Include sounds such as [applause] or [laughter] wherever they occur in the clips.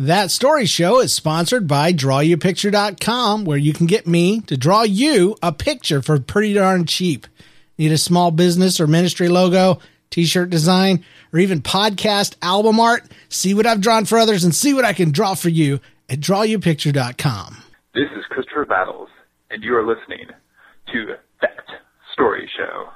That story show is sponsored by DrawYouPicture.com, where you can get me to draw you a picture for pretty darn cheap. Need a small business or ministry logo, t shirt design, or even podcast album art? See what I've drawn for others and see what I can draw for you at DrawYouPicture.com. This is Christopher Battles, and you are listening to That Story Show.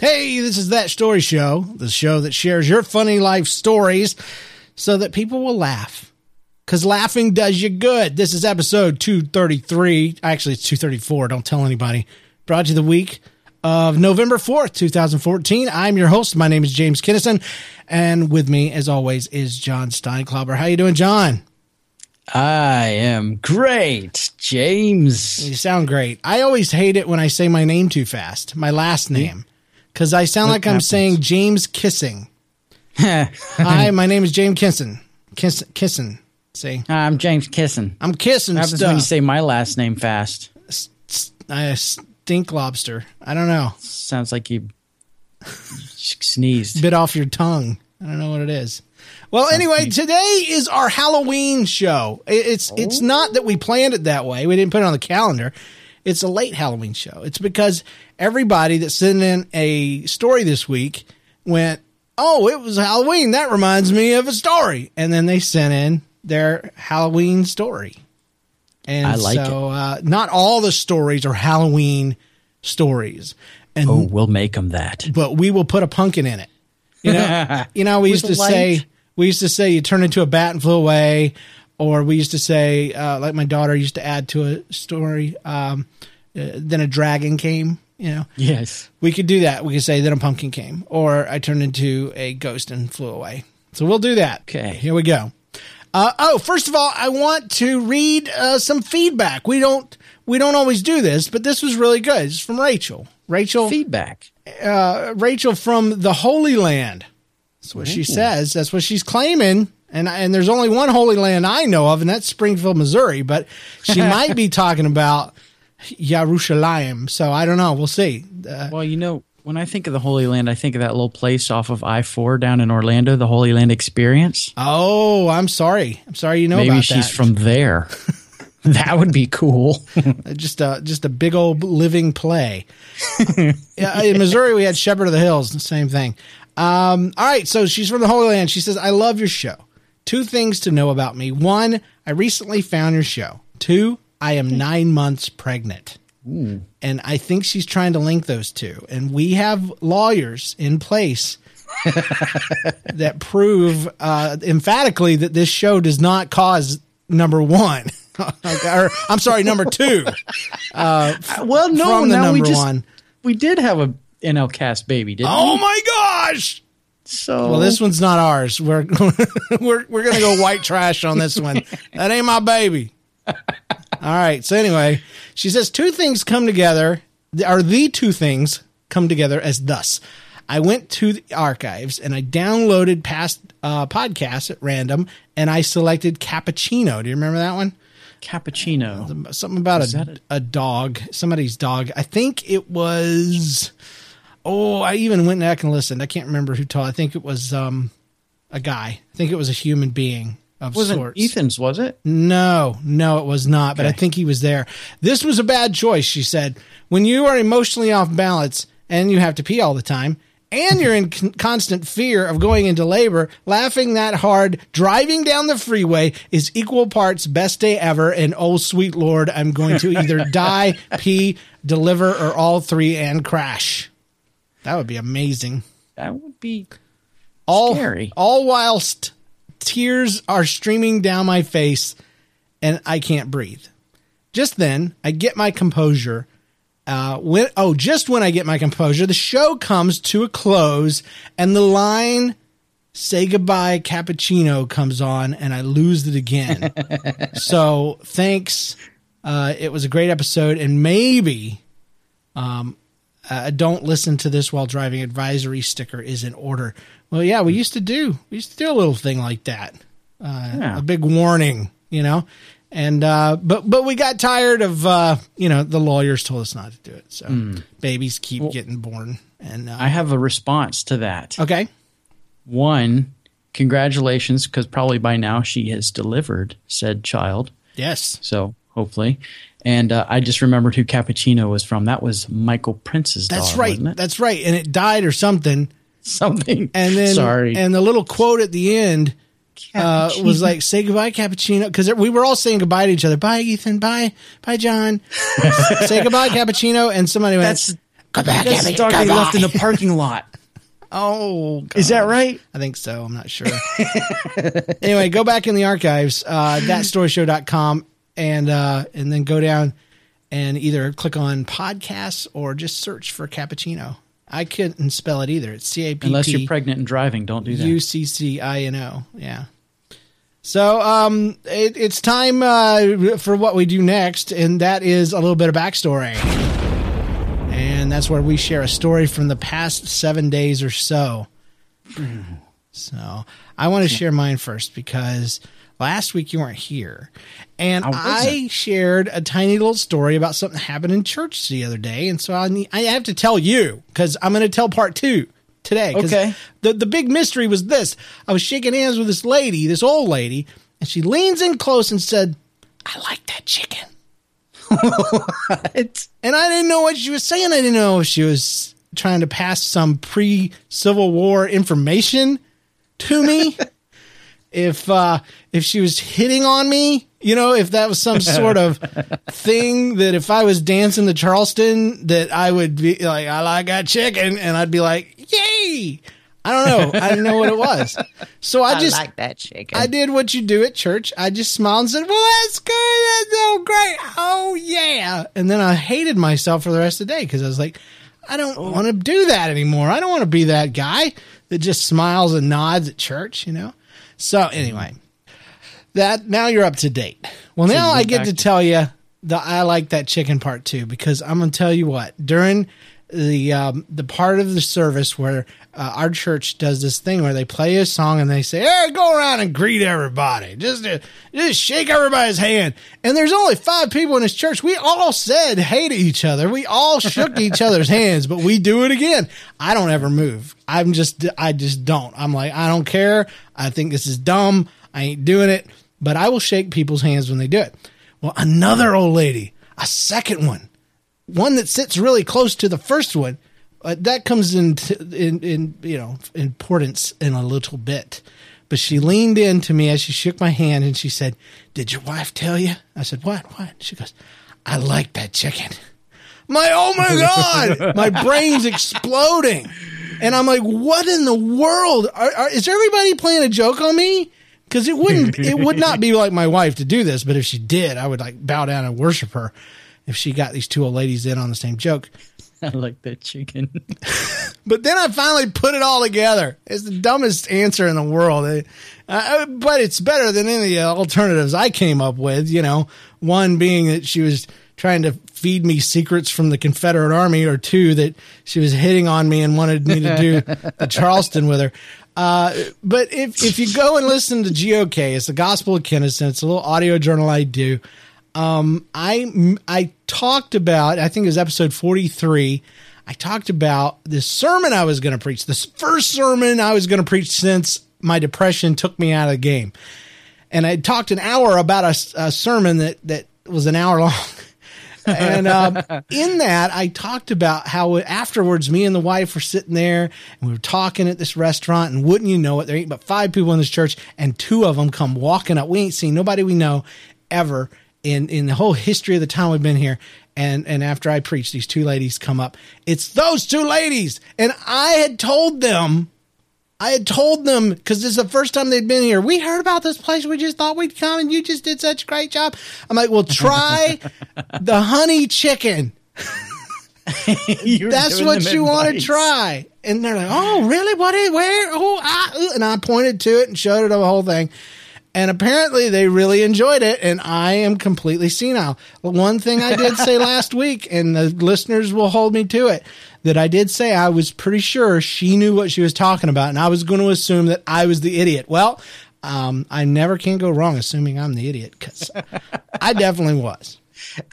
Hey, this is That Story Show, the show that shares your funny life stories so that people will laugh. Because laughing does you good. This is episode 233. Actually, it's 234. Don't tell anybody. Brought to you the week of November 4th, 2014. I'm your host. My name is James Kinnison. And with me, as always, is John Steinklauber. How you doing, John? I am great, James. You sound great. I always hate it when I say my name too fast, my last name, because I sound What like I'm saying James Kissing. [laughs] Hi, my name is James Kissin. Kiss, kissing. See, I'm James Kissin. I'm kissing What happens stuff. when you say my last name fast? I stink lobster. I don't know. Sounds like you sneezed. Bit off your tongue. I don't know what it is. Well, anyway, today is our Halloween show. It's it's oh. not that we planned it that way. We didn't put it on the calendar. It's a late Halloween show. It's because everybody that sent in a story this week went, "Oh, it was Halloween. That reminds me of a story." And then they sent in their Halloween story. And I like so, uh, not all the stories are Halloween stories. And Oh, we'll make them that. but we will put a pumpkin in it. You know, [laughs] you know, we With used to light. say, we used to say you turn into a bat and flew away, or we used to say, uh, like my daughter used to add to a story, um, uh, then a dragon came. You know, Yes. we could do that. We could say then a pumpkin came, or I turned into a ghost and flew away. So we'll do that. Okay. here we go. Uh, oh, first of all, I want to read uh, some feedback. We don't we don't always do this, but this was really good. It's from Rachel. Rachel Feedback. uh, Rachel from the Holy Land. That's what she says. That's what she's claiming. And and there's only one Holy Land I know of, and that's Springfield, Missouri. But she [laughs] might be talking about Yerushalayim. So I don't know. We'll see. Uh, Well, you know, when I think of the Holy Land, I think of that little place off of I 4 down in Orlando, the Holy Land Experience. oh, I'm sorry. I'm sorry. You know Maybe she's that. from there. [laughs] that would be cool. just a just a big old living play. [laughs] yeah, in Missouri, we had Shepherd of the Hills, the same thing. Um, all right, so she's from the Holy Land. She says, "I love your show. Two things to know about me: one, I recently found your show. Two, I am nine months pregnant." And I think she's trying to link those two. And we have lawyers in place [laughs] that prove uh, emphatically that this show does not cause number one. [laughs] or, I'm sorry, number two. well, no, from the now we number just one. we did have a NLCast baby, didn't Oh we? Oh my gosh! So Well, this one's not ours. We're [laughs] we're we're gonna go white trash on this one. That ain't my baby. All right. So anyway, she says two things come together. Are the two things come together as thus? I went to the archives and I downloaded past uh, podcasts at random, and I selected cappuccino. Do you remember that one? cappuccino. something about Was a, a dog, somebody's dog. I think it was. Oh, I even went back and listened. I can't remember who told. I think it was um, a guy. I think it was a human being of Wasn't sorts. Ethan's, was it? No, no, it was not. But I think he was there. This was a bad choice. She said, when you are emotionally off balance and you have to pee all the time. And you're in con- constant fear of going into labor. Laughing that hard, driving down the freeway is equal parts best day ever. And oh, sweet Lord, I'm going to either [laughs] die, pee, deliver, or all three and crash. That would be amazing. That would be All, Scary. all whilst tears are streaming down my face and I can't breathe. Just then, I get my composure. Uh, when oh, just when I get my composure, the show comes to a close, and the line "Say goodbye, cappuccino" comes on, and I lose it again. [laughs] so thanks. Uh, it was a great episode, and maybe um, uh, don't listen to this while driving advisory sticker is in order. Well, yeah, we used to do. We used to do a little thing like that. Uh, Yeah. A big warning, you know. And uh, but but we got tired of uh, you know the lawyers told us not to do it. So babies keep getting born. And uh, I have a response to that. okay, One, congratulations, because probably by now she has delivered said child. yes, So hopefully. And uh, I just remembered who Cappuccino was from. That was Michael Prince's dog. that's dog, right, that's right. And it died or something. Something. And then sorry. and the little quote at the end uh, was like, "Say goodbye, cappuccino," because we were all saying goodbye to each other. Bye, Ethan. Bye, bye, John. [laughs] Say goodbye, cappuccino. And somebody went, that's "Goodbye, that's the Cappuccino." dog they left in the parking lot. [laughs] Oh, Is that right? I think so. I'm not sure. [laughs] anyway, go back in the archives, uh, thatstoryshow.com, and uh, and then go down and either click on podcasts or just search for cappuccino. I couldn't spell it either. It's C A P Unless you're pregnant and driving, don't do that. U C C I N O. Yeah. So um, it, it's time uh, for what we do next, and that is a little bit of backstory. And that's where we share a story from the past seven days or so. So I want to share mine first because last week you weren't here. And I I, shared a tiny little story about something that happened in church the other day. And so I, need, I have to tell you because I'm going to tell part two today. Okay. The, the big mystery was this I was shaking hands with this lady, this old lady, and she leans in close and said, I like that chicken. [laughs] What? And I didn't know what she was saying. I didn't know if she was trying to pass some pre Civil War information to me. [laughs] if uh if she was hitting on me, you know, if that was some sort of [laughs] thing that if I was dancing to Charleston that I would be like, I like that chicken and I'd be like, Yay. I don't know. I didn't know what it was. So [laughs] I, just like that chicken. I did what you do at church. I just smiled and said, Well, that's good. That's so great. Oh, yeah. And then I hated myself for the rest of the day because I was like, I don't want to do that anymore. I don't want to be that guy that just smiles and nods at church, you know? So, anyway, that now you're up to date. Well, now I get to tell you the I like that chicken part too because I'm going to tell you what during the um, the part of the service where uh, our church does this thing where they play a song and they say, "Hey, go around and greet everybody. Just uh, just shake everybody's hand." And there's only five people in this church. We all said hey to each other. We all shook [laughs] each other's hands, but we do it again. I don't ever move. I'm just I just don't. I'm like I don't care. I think this is dumb. I ain't doing it. But I will shake people's hands when they do it. Well, another old lady, a second one, one that sits really close to the first one. Uh, that comes into in, in you know importance in a little bit. But she leaned in to me as she shook my hand and she said, "Did your wife tell you?" I said, "What? What?" She goes, "I like that chicken." My oh my god, [laughs] my brain's exploding, and I'm like, "What in the world? Are, are, is everybody playing a joke on me?" Because it wouldn't, it would not be like my wife to do this. But if she did, I would like bow down and worship her. If she got these two old ladies in on the same joke, [laughs] I like that chicken. but then I finally put it all together. It's the dumbest answer in the world. Uh, uh, but it's better than any of the alternatives I came up with. You know, one being that she was trying to feed me secrets from the Confederate Army, or two, that she was hitting on me and wanted me to do the [laughs] Charleston with her. Uh, but if, if you go and listen to GOK, it's the Gospel of Kennison. It's a little audio journal I do. Um, I I talked about I think it was episode forty three. I talked about this sermon I was going to preach. This first sermon I was going to preach since my depression took me out of the game, and I talked an hour about a, a sermon that that was an hour [laughs] long. and um, in that, I talked about how afterwards, me and the wife were sitting there and we were talking at this restaurant, and wouldn't you know it, there ain't but five people in this church, and two of them come walking up. We ain't seen nobody we know ever in in the whole history of the time we've been here. And and after I preach, these two ladies come up. It's those two ladies, and I had told them I had told them because this is the first time they'd been here. We heard about this place. We just thought we'd come, and you just did such a great job. I'm like, well, try [laughs] the honey chicken. [laughs] That's what you want to try. And they're like, oh, really? What is, where? Oh, uh," and I pointed to it and showed it the whole thing. And apparently they really enjoyed it. And I am completely senile. One thing I did say [laughs] last week, and the listeners will hold me to it, that I did say I was pretty sure she knew what she was talking about. And I was going to assume that I was the idiot. Well, um, I never can go wrong assuming I'm the idiot because I definitely was.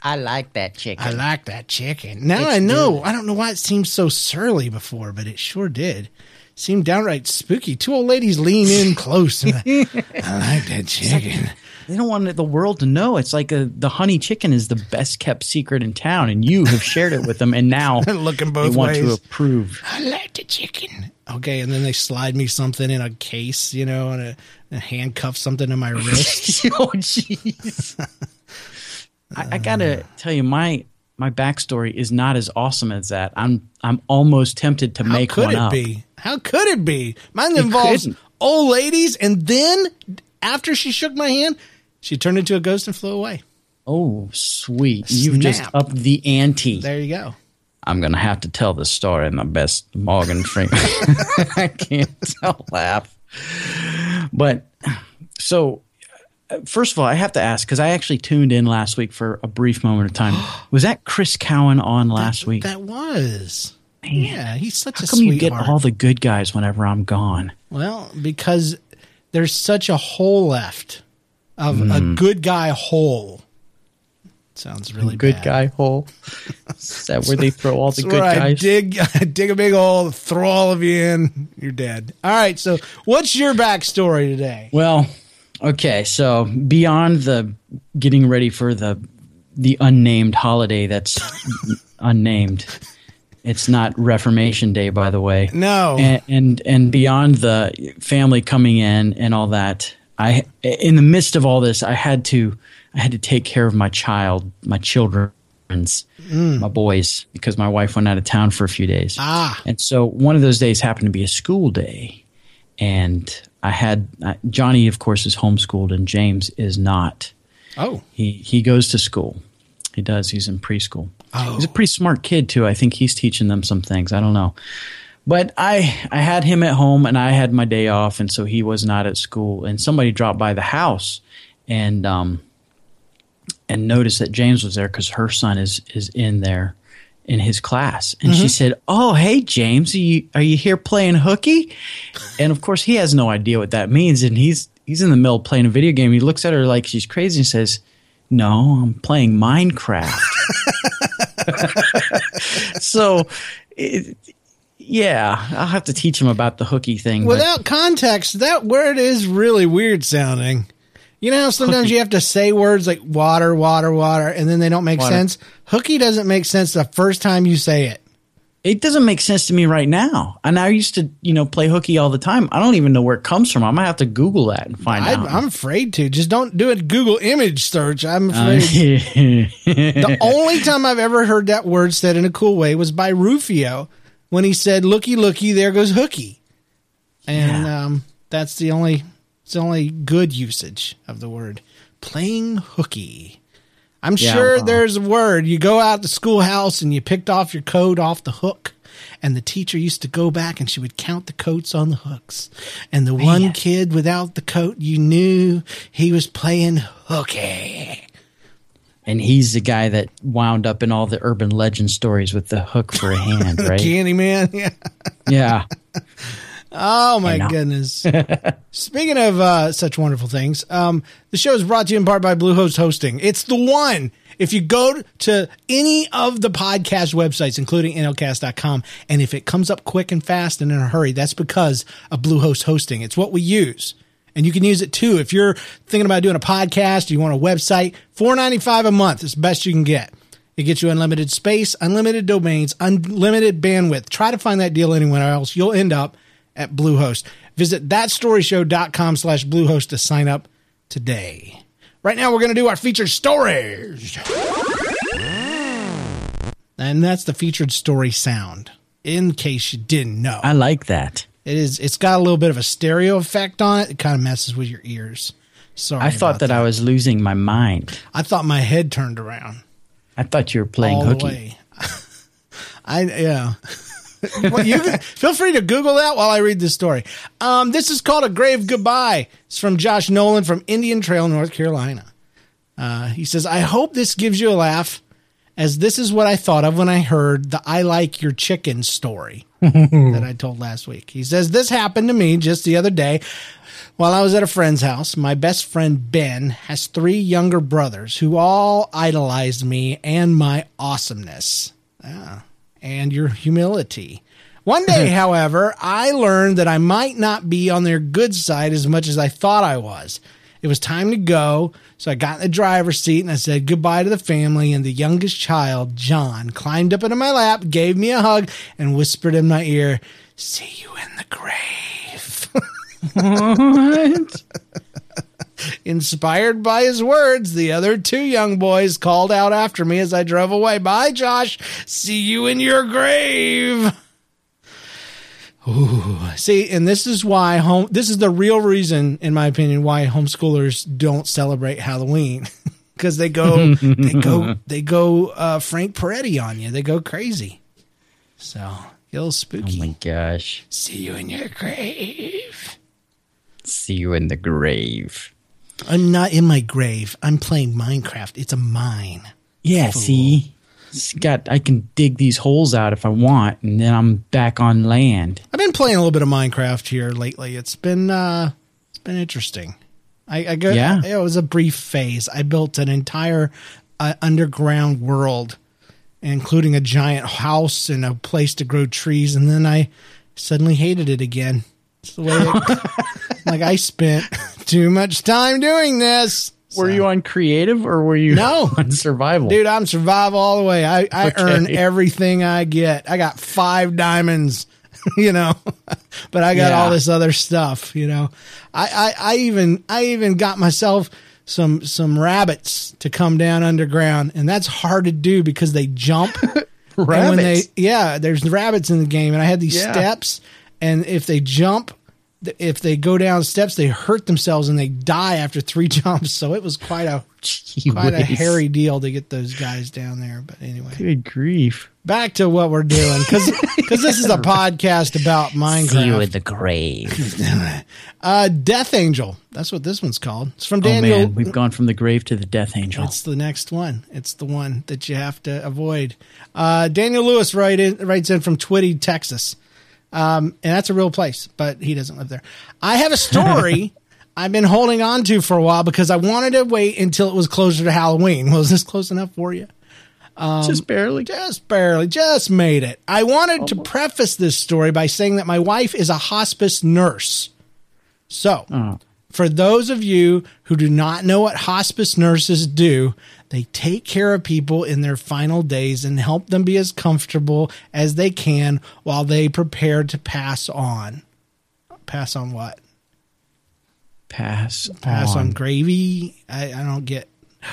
I like that chicken. I like that chicken. Now I know. I don't know why it seemed so surly before, but it sure did. Seemed downright spooky. Two old ladies lean in [laughs] close. And I, I like [laughs] that chicken. They don't want the world to know. It's like a, the honey chicken is the best kept secret in town, and you have shared it with them, and now [laughs] Looking both they want to approve. I like the chicken. Okay, and then they slide me something in a case, you know, and, a, and handcuff something to my wrist. oh, jeez. I, I gotta uh. tell you, my my backstory is not as awesome as that. I'm I'm almost tempted to How make could one it up. be? How could it be? Mine involves couldn't. old ladies, and then after she shook my hand, she turned into a ghost and flew away. Oh, sweet! You've just upped the ante. There you go. I'm gonna have to tell this story in my best Morgan Freeman. [laughs] I can't tell laugh. But so, first of all, I have to ask because I actually tuned in last week for a brief moment of time. [gasps] Was that Chris Cowan on last week? That was. Yeah, he's such How a come you get all the good guys whenever I'm gone? well, because there's such a hole left of a Hmm. good guy hole. Sounds really good bad. guy hole. Is that where they throw all the good where I guys? dig, [laughs] dig a big hole, throw all of you in. You're dead. All right. So, what's your backstory today? Well, okay, so beyond the getting ready for the the unnamed holiday that's [laughs] unnamed. It's not Reformation Day, by the way. No. And, and and beyond the family coming in and all that, I in the midst of all this, I had to I had to take care of my child, my children's, my boys, because my wife went out of town for a few days. Ah. And so one of those days happened to be a school day, and I had uh, Johnny, of course, is homeschooled, and James is not. Oh, He he goes to school. He does. He's in preschool. He's a pretty smart kid too. I think he's teaching them some things. I don't know. But I I had him at home and I had my day off and so he was not at school and somebody dropped by the house and um and noticed that James was there cuz her son is is in there in his class. And she said, "Oh, hey James, are you are you here playing hooky?" And of course, he has no idea what that means and he's he's in the middle playing a video game. He looks at her like she's crazy and says, "No, I'm playing Minecraft." [laughs] [laughs] so, it, yeah, I'll have to teach him about the hooky thing. but- without context, that word is really weird sounding. You know how sometimes Hooky. you have to say words like water, water, water, and then they don't make Water. sense? Hooky doesn't make sense the first time you say it. It doesn't make sense to me right now. And I used to, you know, play hooky all the time. I don't even know where it comes from. I'm gonna have to Google that and find I, out. I'm afraid to. Just don't do a Google image search. I'm Uh, afraid. [laughs] the only time I've ever heard that word said in a cool way was by Rufio when he said, "Looky, looky, there goes hooky," and Yeah. um, that's the only it's the only good usage of the word playing hooky. I'm Yeah, sure there's a word. You go out the schoolhouse and you picked off your coat off the hook, and the teacher used to go back and she would count the coats on the hooks. And the one kid without the coat, you knew he was playing hooky. and he's the guy that wound up in all the urban legend stories with the hook for a hand, [laughs] right? Candyman, [laughs] yeah. yeah. Oh my goodness! [laughs] Speaking of uh, such wonderful things, um, the show is brought to you in part by Bluehost Hosting. It's the one. If you go to any of the podcast websites, including NLCast.com, and if it comes up quick and fast and in a hurry, that's because of Bluehost Hosting. It's what we use. And you can use it too. If you're thinking about doing a podcast, you want a website, four ninety five a month is the best you can get. It gets you unlimited space, unlimited domains, unlimited bandwidth. Try to find that deal anywhere else. You'll end up at Bluehost. Visit thatstoryshow.com slash Bluehost to sign up today. Right now, we're going to do our featured stories. And that's the featured story sound, in case you didn't know. I like that. It is. It's got a little bit of a stereo effect on it. It kind of messes with your ears. Sorry. I thought about that, I was losing my mind. I thought my head turned around I thought you were playing all hooky. way. [laughs] I yeah. [laughs] well, you feel free to Google that while I read this story. Um, this is called a grave goodbye. It's from Josh Nolan from Indian Trail, North Carolina. Uh, he says, "I hope this gives you a laugh, as this is what I thought of when I heard the I like your chicken story [laughs] that I told last week." He says, "This happened to me just the other day." While I was at a friend's house, my best friend Ben has three younger brothers who all idolized me and my awesomeness Ah, and your humility. One day, [laughs] however, I learned that I might not be on their good side as much as I thought I was. It was time to go, so I got in the driver's seat and I said goodbye to the family. And the youngest child, John, climbed up into my lap, gave me a hug, and whispered in my ear, See you in the grave. [laughs] What? Inspired by his words, the other two young boys called out after me as I drove away. Bye, Josh. See you in your grave. Ooh. See, and this is why home. This is the real reason, in my opinion, why homeschoolers don't celebrate Halloween [laughs] because they go, [laughs] they go, they go uh, Frank Peretti on you. They go crazy. So get a little oh spooky. my gosh. See you in your grave. See you in the grave. I'm not in my grave. I'm playing Minecraft. It's a mine. Yeah, see? It's got I can dig these holes out if I want, and then I'm back on land. I've been playing a little bit of Minecraft here lately. It's been uh it's been interesting. I, I go Yeah. it was a brief phase. I built an entire uh, underground world, including a giant house and a place to grow trees, and then I suddenly hated it again. It's the way it, [laughs] like I spent [laughs] too much time doing this. Were you on creative or were you No. [laughs] on survival? Dude, I'm survival all the way. I, I Okay. earn everything I get. I got five diamonds, you know, but I got Yeah. all this other stuff, you know. I, I, I even I even got myself some some rabbits to come down underground, and that's hard to do because they jump. And when they yeah, there's rabbits in the game, and I had these Yeah. steps, and if they jump, if they go down steps, they hurt themselves and they die after three [laughs] jumps. So it was quite a quite a hairy deal to get those guys down there. But anyway, Good grief. back to what we're doing because because [laughs] this is a podcast about Minecraft. You in the grave. [laughs] Uh, Death Angel. That's what this one's called. It's from Oh Daniel. man, we've gone from the grave to the death angel. It's the next one. It's the one that you have to avoid. Uh, Daniel Lewis write in, writes in from Twitty, Texas. Um, and that's a real place, but he doesn't live there. I have a story [laughs] I've been holding on to for a while because I wanted to wait until it was closer to Halloween. [laughs] Was this close enough for you? Just barely. Just barely, just made it. I wanted to preface this story by saying that my wife is a hospice nurse. So, Oh. for those of you who do not know what hospice nurses do, they take care of people in their final days and help them be as comfortable as they can while they prepare to pass on. Pass on what? Pass. Pass on, on. gravy? I, I don't get. [gasps]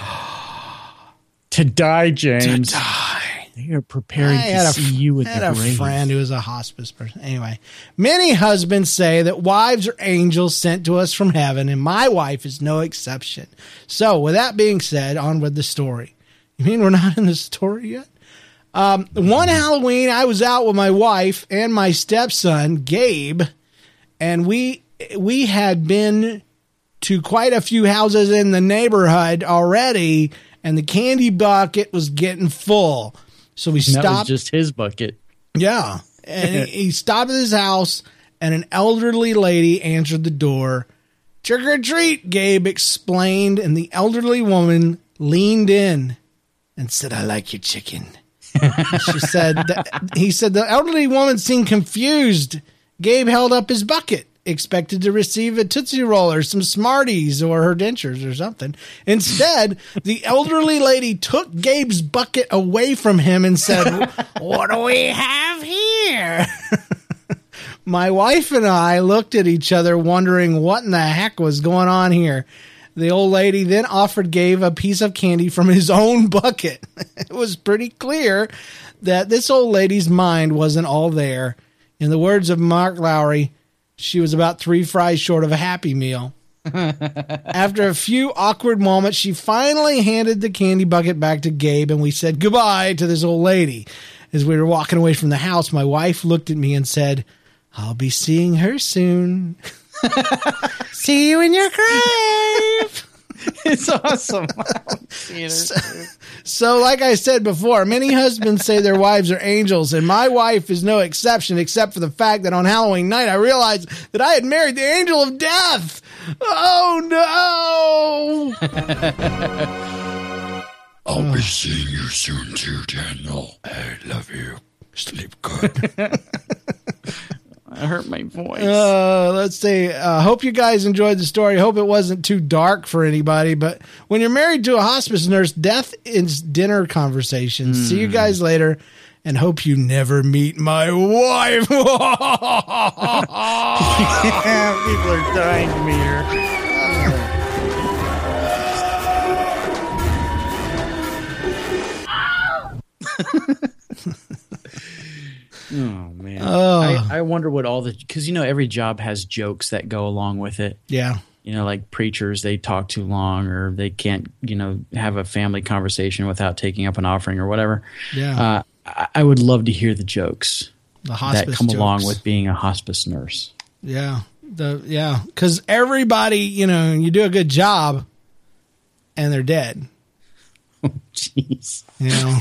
To die, James. Die. They are preparing to a, see you with I had the a friend who was a hospice person. Anyway, many husbands say that wives are angels sent to us from heaven, and my wife is no exception. So, with that being said, on with the story. You mean we're not in the story yet? Um, one Halloween, I was out with my wife and my stepson, Gabe, and we we had been to quite a few houses in the neighborhood already, and the candy bucket was getting full. So we And that was stopped. just his bucket. Yeah. And he, he stopped at his house, and an elderly lady answered the door. Trick or treat, Gabe explained, and the elderly woman leaned in and said, I like your chicken. [laughs] she said, that, he said, the elderly woman seemed confused. Gabe held up his bucket, expected to receive a Tootsie Roll or some Smarties or her dentures or something. Instead, [laughs] the elderly lady took Gabe's bucket away from him and said, [laughs] What do we have here? [laughs] My wife and I looked at each other, wondering what in the heck was going on here. The old lady then offered Gabe a piece of candy from his own bucket. it was pretty clear that this old lady's mind wasn't all there. In the words of Mark Lowry, She was about three fries short of a happy meal. [laughs] After a few awkward moments, she finally handed the candy bucket back to Gabe, and we said goodbye to this old lady. As we were walking away from the house, my wife looked at me and said, I'll be seeing her soon. [laughs] See you in your grave. [laughs] it's awesome. [laughs] So, like I said before, many husbands say their wives are angels, and my wife is no exception, except for the fact that on Halloween night I realized that I had married the angel of death. Oh no! [laughs] I'll be seeing you soon too, Daniel. I love you. Sleep good. I hurt my voice. Uh, let's see. Uh, hope you guys enjoyed the story. Hope it wasn't too dark for anybody. But when you're married to a hospice nurse, death is dinner conversation. See you guys later, and hope you never meet my wife. [laughs] People are dying to meet her. [laughs] Oh man! I, I wonder what all the because you know every job has jokes that go along with it. yeah. You know, like preachers, they talk too long, or they can't, you know, have a family conversation without taking up an offering or whatever. Yeah. Uh, I, I would love to hear the jokes The hospice that come along with being a hospice nurse. Yeah. The yeah, because everybody, you know, you do a good job, and they're dead. [laughs] Jeez, You know.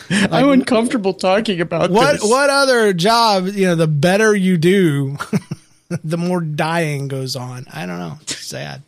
[laughs] I'm uncomfortable talking about what this. what other job you know the better you do [laughs] the more dying goes on i don't know it's sad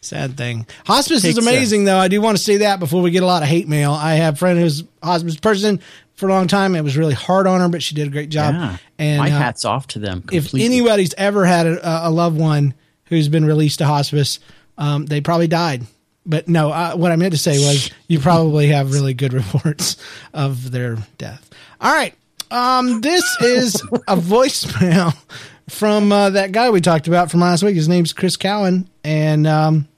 sad thing hospice is Takes a- amazing though i do want to say that before we get a lot of hate mail i have a friend who's a hospice person for a long time it was really hard on her but she did a great job Yeah. and my uh, hat's off to them. if anybody's ever had a, a loved one who's been released to hospice, um, they probably died. But no, uh, what I meant to say was you probably have really good [laughs] reports of their death. All right. Um, this is a [laughs] voicemail from uh, that guy we talked about from last week. His name's Chris Cowan. And, um,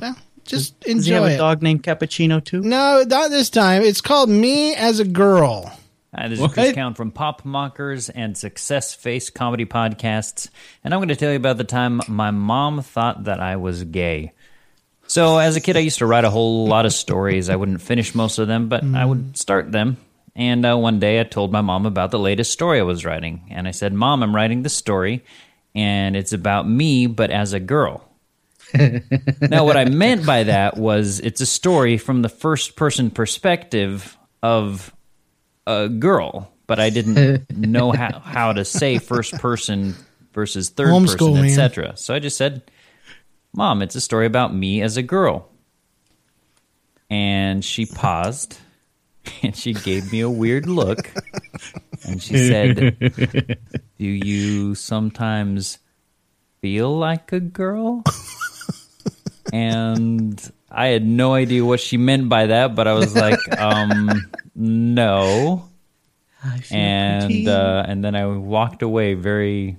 well, just does he have enjoy a dog named Cappuccino too? No, not this time. It's called Me as a Girl. Hi, this What? is Chris Cowan from Pop Mockers and Success Face Comedy Podcasts, and I'm going to tell you about the time my mom thought that I was gay. So, as a kid, I used to write a whole lot of stories. I wouldn't finish most of them, but I would start them. And uh, one day I told my mom about the latest story I was writing. And I said, Mom, I'm writing this story, and it's about me, but as a girl. [laughs] now, what I meant by that was it's a story from the first person perspective of a girl, but I didn't [laughs] know how, how to say first person versus third Homeschool, person, etc. So I just said, Mom, it's a story about me as a girl. And she [laughs] paused and she gave me a weird look. And she said, [laughs] Do you sometimes feel like a girl? And I had no idea what she meant by that, but I was like, um, no. And uh, and then I walked away very,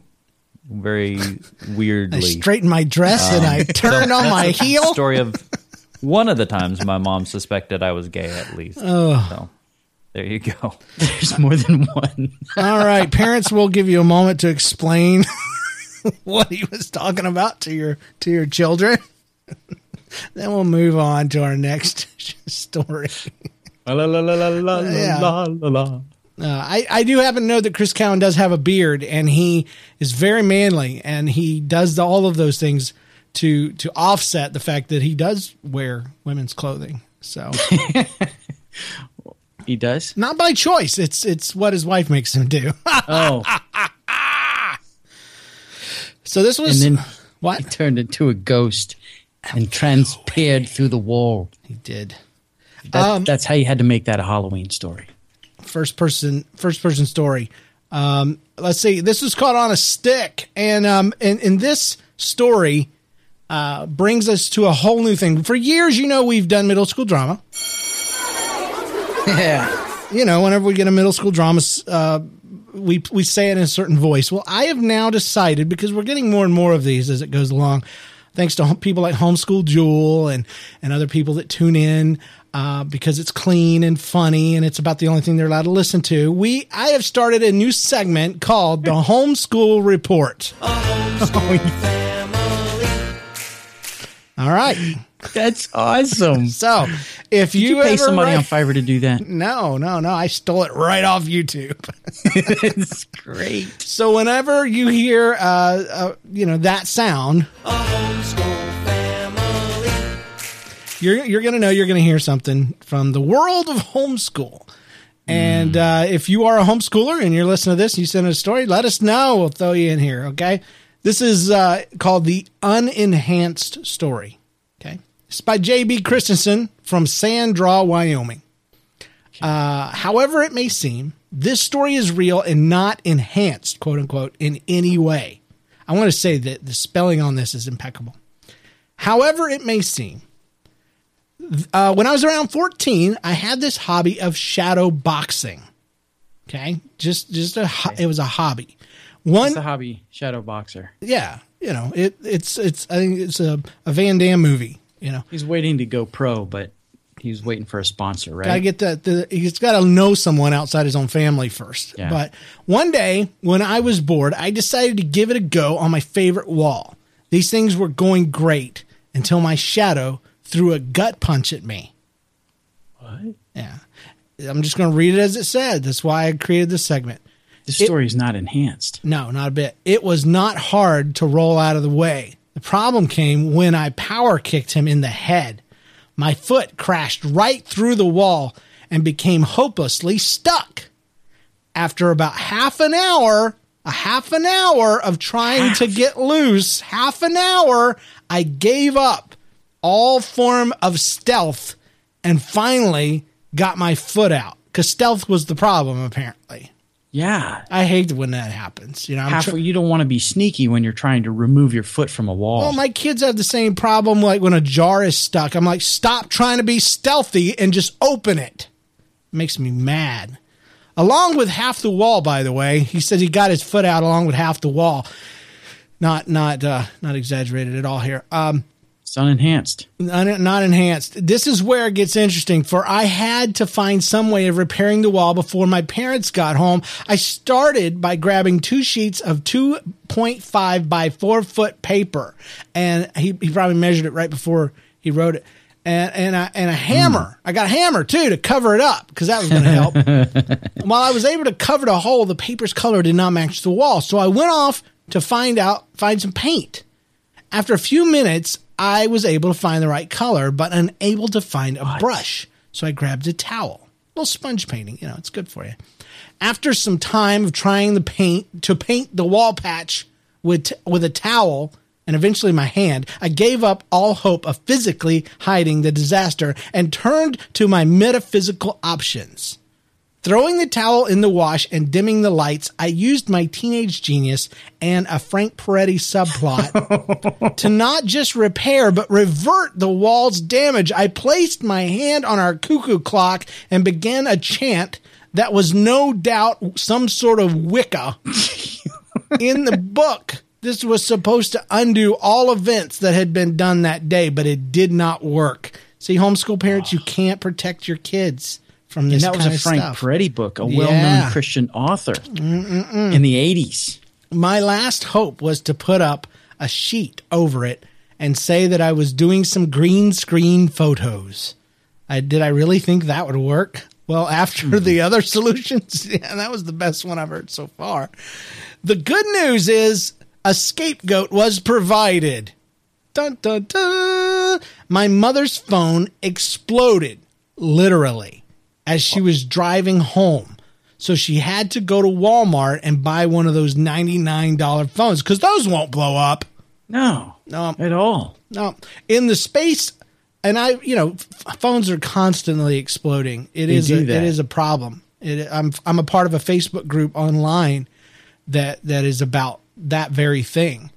very I weirdly. straightened my dress and Um, I turned on my heel. Story of one of the times my mom suspected I was gay, at least. So there you go. [laughs] There's more than one. All right, parents will give you a moment to explain [laughs] what he was talking about to your to your children. [laughs] then we'll move on to our next story. La la la la la Yeah. la la la. Uh, I, I do happen to know that Chris Cowan does have a beard, and he is very manly, and he does all of those things to to offset the fact that he does wear women's clothing. So [laughs] He does. not by choice; it's it's what his wife makes him do. [laughs] Oh, so this was and then what he turned into a ghost and transpired through the wall. he did. That, Um, that's how you had to make that a Halloween story. First person first person story. Um, let's see. This was caught on a stick, and um, and, and this story uh, brings us to a whole new thing. For years, you know, we've done middle school drama. Yeah. You know, whenever we get a middle school drama, uh, we we say it in a certain voice. Well, I have now decided because we're getting more and more of these as it goes along. Thanks to people like Homeschool Jewel and and other people that tune in uh, because it's clean and funny and it's about the only thing they're allowed to listen to. We I have started a new segment called the Homeschool Report. [laughs] All right. That's awesome. [laughs] So if you, you pay ever somebody write- on Fiverr to do that? no, no, no. I stole it right off YouTube. [laughs] it's great. So whenever you hear, uh, uh, you know, that sound, you're you're gonna know you're gonna hear something from the world of homeschool. And uh, if you are a homeschooler and you're listening to this and you send a story, let us know. We'll throw you in here. Okay. This is uh, called the unenhanced story. Okay. It's by J.B. Christensen from Sandraw, Wyoming. Uh, however, it may seem, this story is real and not enhanced, quote unquote, in any way. I want to say that the spelling on this is impeccable. However, it may seem, uh, when I was around 14, I had this hobby of shadow boxing. Okay, just just a ho- it was a hobby. One It's a hobby shadow boxer. yeah, you know, it it's it's I think it's a, a Van Damme movie. You know, He's waiting to go pro, but he's waiting for a sponsor, right? Gotta get that. The, he's got to know someone outside his own family first. Yeah. But one day when I was bored, I decided to give it a go on my favorite wall. These things were going great until my shadow threw a gut punch at me. what? Yeah. I'm just going to read it as it said. That's why I created this segment. This story's not enhanced. No, not a bit. It was not hard to roll out of the way. The problem came when I power kicked him in the head. My foot crashed right through the wall and became hopelessly stuck. After about half an hour, a half an hour of trying to get loose, half an hour, I gave up all form of stealth and finally got my foot out because stealth was the problem apparently. Yeah. I hate when that happens. You know, Half, tr- you don't want to be sneaky when you're trying to remove your foot from a wall. well, my kids have the same problem. Like when a jar is stuck, I'm like, stop trying to be stealthy and just open it. makes me mad. Along with half the wall, by the way, he said he got his foot out along with half the wall. Not, not, uh, not exaggerated at all here. Um, it's unenhanced. not, not enhanced. This is where it gets interesting. For I had to find some way of repairing the wall before my parents got home. I started by grabbing two sheets of 2.5 by 4 foot paper, and he, he probably measured it right before he wrote it. And and a, and a hammer. Hmm. I got a hammer too to cover it up because that was going to help. [laughs] While I was able to cover the hole, the paper's color did not match the wall, so I went off to find out find some paint. After a few minutes, I was able to find the right color, but unable to find a brush. So I grabbed a towel. A little sponge painting, you know, it's good for you. After some time of trying the paint to paint the wall patch with with a towel and eventually my hand, I gave up all hope of physically hiding the disaster and turned to my metaphysical options. Throwing the towel in the wash and dimming the lights, I used my teenage genius and a Frank Peretti subplot [laughs] to not just repair, but revert the wall's damage. I placed my hand on our cuckoo clock and began a chant that was no doubt some sort of Wicca. [laughs] in the book, this was supposed to undo all events that had been done that day, but it did not work. See, homeschool parents, you can't protect your kids from And this. that was a Frank stuff. Peretti book, a well-known Christian author in the 80s. my last hope was to put up a sheet over it and say that I was doing some green screen photos. I, did I really think that would work? Well, after hmm. the other [laughs] solutions, yeah, that was the best one I've heard so far. The good news is a scapegoat was provided. Dun, dun, dun. My mother's phone exploded, literally, as she was driving home. So she had to go to Walmart and buy one of those $99 phones because those won't blow up. No, No. at all. No, in the space, and I, you know, f- phones are constantly exploding. It They is a, it is a problem. It, I'm I'm a part of a Facebook group online that that is about that very thing,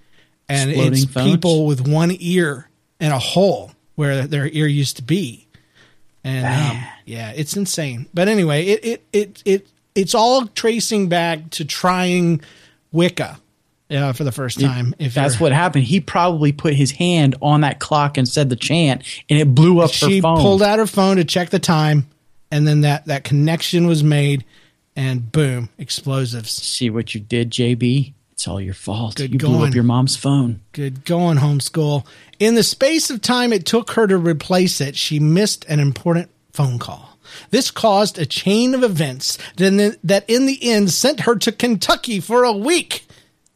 and Exploding it's phones? people with one ear and a hole where their ear used to be, and um, yeah, it's insane. But anyway, it it it it it's all tracing back to trying Wicca Yeah, for the first time. If That's what happened. He probably put his hand on that clock and said the chant, and it blew up she her phone. pulled out her phone to check the time, and then that that connection was made, and boom, explosives. See what you did, JB? It's all your fault. Good you blew up your mom's phone. Good going, homeschool. In the space of time it took her to replace it, she missed an important phone call. This caused a chain of events that, in the end sent her to Kentucky for a week.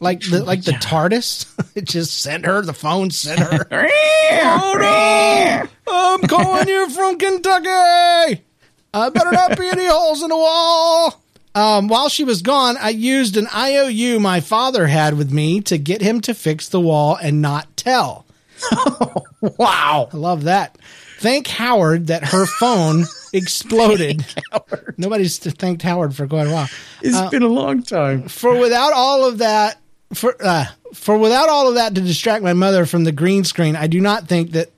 Like the like the TARDIS, [laughs] it just sent her the phone. Sent her. [laughs] oh no! I'm calling you from Kentucky. Uh, better not be any holes in the wall. Um, while she was gone, I used an IOU my father had with me to get him to fix the wall and not tell. [laughs] wow. I love that. Thank Howard that her phone [laughs] exploded. Nobody's thanked Howard for quite a while. It's been a long time. For without all of that, for uh, for without all of that to distract my mother from the green screen, I do not think that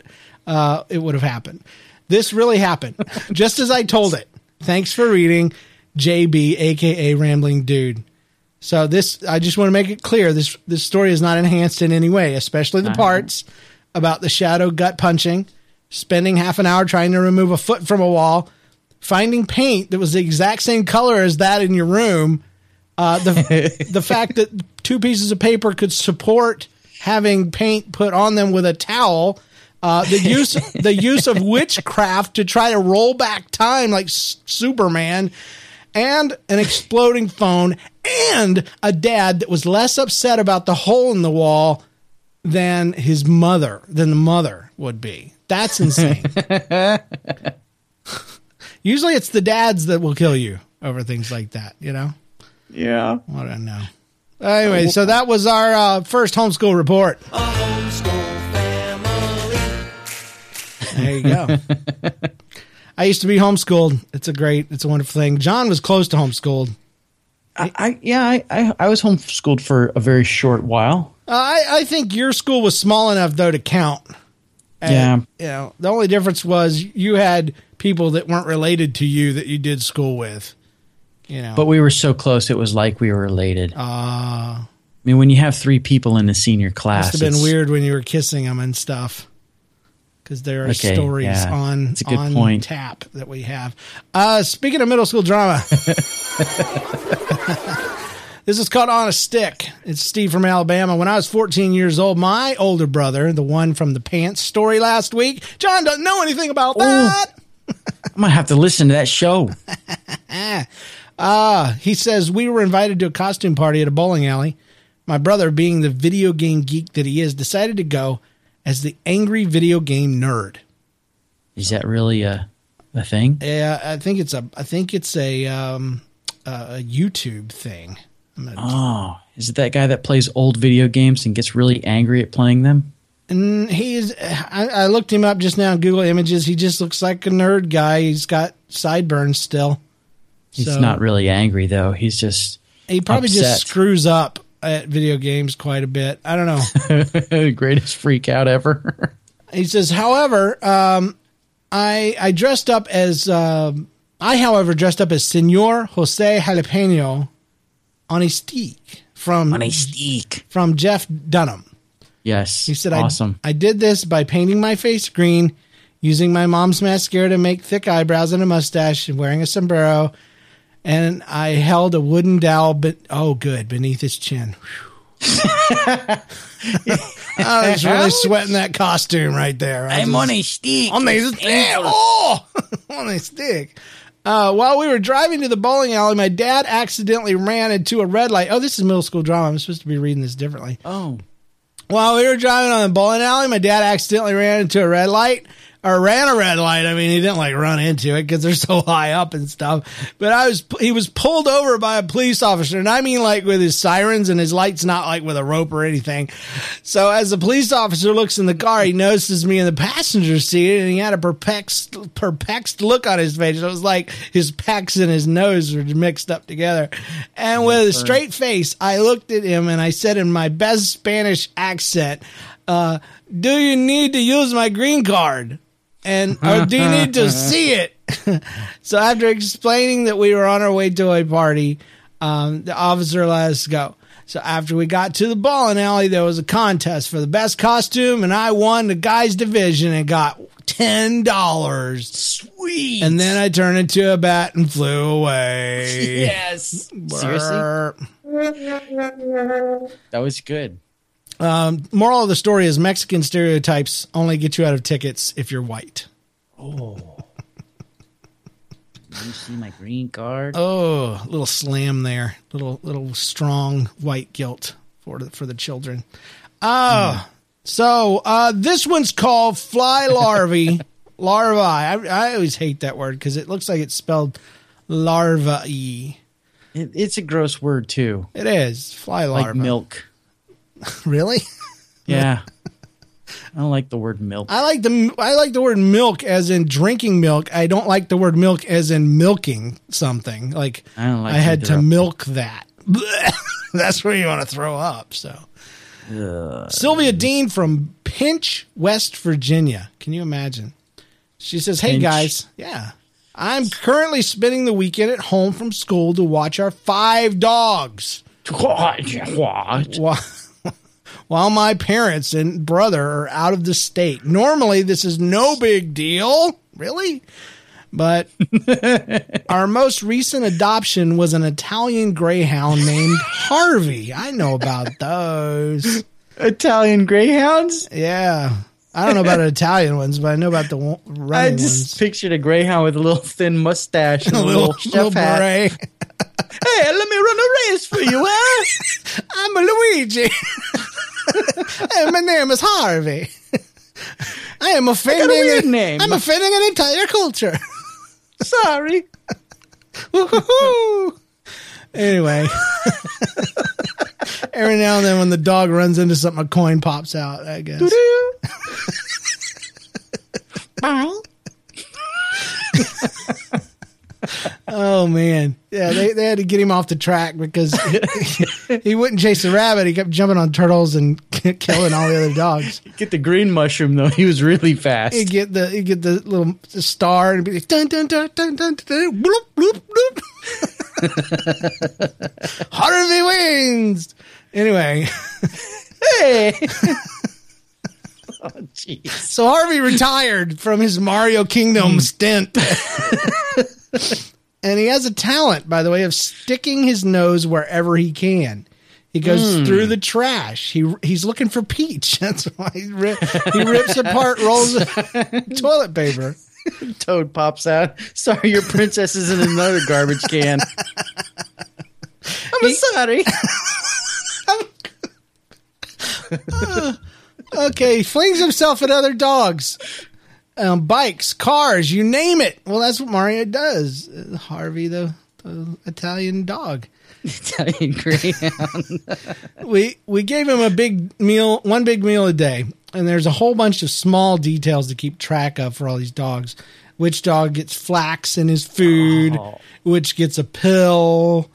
uh, it would have happened. This really happened, [laughs] just as I told it. Thanks for reading, JB, aka Rambling Dude. So this, I just want to make it clear this this story is not enhanced in any way, especially the parts about the shadow gut punching, spending half an hour trying to remove a foot from a wall, finding paint that was the exact same color as that in your room. Uh, the [laughs] the fact that two pieces of paper could support having paint put on them with a towel. Uh, the use [laughs] the use of witchcraft to try to roll back time like S- Superman, and an exploding phone, and a dad that was less upset about the hole in the wall than his mother than the mother would be. That's insane. [laughs] Usually, it's the dads that will kill you over things like that. You know. Yeah. I don't know. Anyway, so that was our uh, first homeschool report. There you go. I used to be homeschooled. It's a great, it's a wonderful thing. John was close to homeschooled. I, I yeah, I, I I was homeschooled for a very short while. Uh, I, I think your school was small enough though to count. And, Yeah. You know, the only difference was you had people that weren't related to you that you did school with. You know, But we were so close, it was like we were related. uh, I mean, when you have three people in the senior class, must have been weird when you were kissing them and stuff. Because there are Okay, stories yeah. on on point. tap that we have. Uh, speaking of middle school drama, [laughs] [laughs] this is called On a Stick. It's Steve from Alabama. When I was 14 years old, my older brother, the one from the pants story last week, John doesn't know anything about that. I'm gonna have to listen to that show. Uh, [laughs] he says we were invited to a costume party at a bowling alley. My brother, being the video game geek that he is, decided to go as the angry video game nerd. Is that really a a thing? Yeah, I think it's a I think it's a um a YouTube thing. Oh, is it that guy that plays old video games and gets really angry at playing them? And he's I, I looked him up just now on Google Images. He just looks like a nerd guy. He's got sideburns still. He's So- not really angry though. He's just He probably just screws up at video games quite a bit. I don't know. [laughs] greatest freak out ever. [laughs] He says, however, um, I I dressed up as um, I, however, dressed up as Senor Jose Jalapeno on a stick from On a steak. from Jeff Dunham. Yes. He said, awesome. I, I did this by painting my face green, using my mom's mascara to make thick eyebrows and a mustache, and wearing a sombrero. And I held a wooden dowel, but oh, good, beneath his chin. [laughs] I was really sweating that costume right there. I just- a steak. on the [laughs] stick. Oh, on the stick. Uh, while we were driving to the bowling alley, my dad accidentally ran into a red light. Oh, this is middle school drama. I'm supposed to be reading this differently. Oh. While we were driving on the bowling alley, my dad accidentally ran into a red light. Or ran a red light. I mean, he didn't like run into it because they're [laughs] so high up and stuff. But I was, he was pulled over by a police officer, and I mean like with his sirens and his lights, not like with a rope or anything. So as the police officer looks in the car, he notices me in the passenger seat, and he had a perplexed, perplexed look on his face. It was like his pecs and his nose were mixed up together. And with a straight face, I looked at him and I said in my best Spanish accent, uh, "Do you need to use my green card?" And or do need to see it? [laughs] so after explaining that we were on our way to a party, um, the officer let us go. So after we got to the bowling alley, there was a contest for the best costume, and I won the guys division and got ten dollars. Sweet. And then I turned into a bat and flew away. [laughs] yes. Seriously? That was good. Um, moral of the story is Mexican stereotypes only get you out of tickets if you're white. Oh. You see my green card? Oh, little slam there, little little strong white guilt for the for the children. Oh, so uh, this one's called fly larvae. [laughs] larvae. I, I always hate that word because it looks like it's spelled larva y. It, it's a gross word too. It is fly larvae. Like milk. [laughs] Really? Yeah. [laughs] I don't like the word milk. I like the I like the word milk as in drinking milk. I don't like the word milk as in milking something. Like I don't like I had to milk that. [laughs] That's where you want to throw up. So Sylvia Dean from Pinch, West Virginia. Can you imagine? She says, "Hey Pinch. guys, yeah, I'm currently spending the weekend at home from school to watch our five dogs." What? while, while my parents and brother are out of the state. Normally, this is no big deal. Really? But [laughs] our most recent adoption was an Italian greyhound named Harvey. I know about those. Italian greyhounds? Yeah. I don't know about Italian ones, but I know about the wa- I running just ones. pigured a greyhound with a little thin mustache and a [laughs] little, chef hat. beret. [laughs] Hey, let me run a race for you, huh? I'm a Luigi. [laughs] my name is Harvey. [laughs] I am offending. weird name. I'm offending an entire culture. [laughs] Sorry. Anyway, every now and then when the dog runs into something, a coin pops out. I guess. Oh man, yeah, they, they had to get him off the track because he, [laughs] he wouldn't chase the rabbit. He kept jumping on turtles and [laughs] killing all the other dogs. Get the green mushroom though. He was really fast. He'd get the he'd get the little star and be like dun dun dun dun dun dun bloop bloop bloop. [laughs] Harvey wins. Anyway, Hey. oh jeez. so Harvey retired from his Mario Kingdom hmm. stint. And he has a talent, by the way, of sticking his nose wherever he can. He goes hmm. through the trash. He he's looking for Peach. [laughs] That's why he, ri- he rips apart rolls of [laughs] toilet paper. Toad pops out. Sorry, your princess is in another garbage can. I'm sorry. [laughs] Okay, he flings himself at other dogs, um, bikes, cars, you name it. Well, that's what Mario does. Uh, Harvey, the, the Italian dog. [laughs] Italian greyhound. [laughs] We we gave him a big meal, one big meal a day, and there's a whole bunch of small details to keep track of for all these dogs. Which dog gets flax in his food? Oh. Which gets a pill?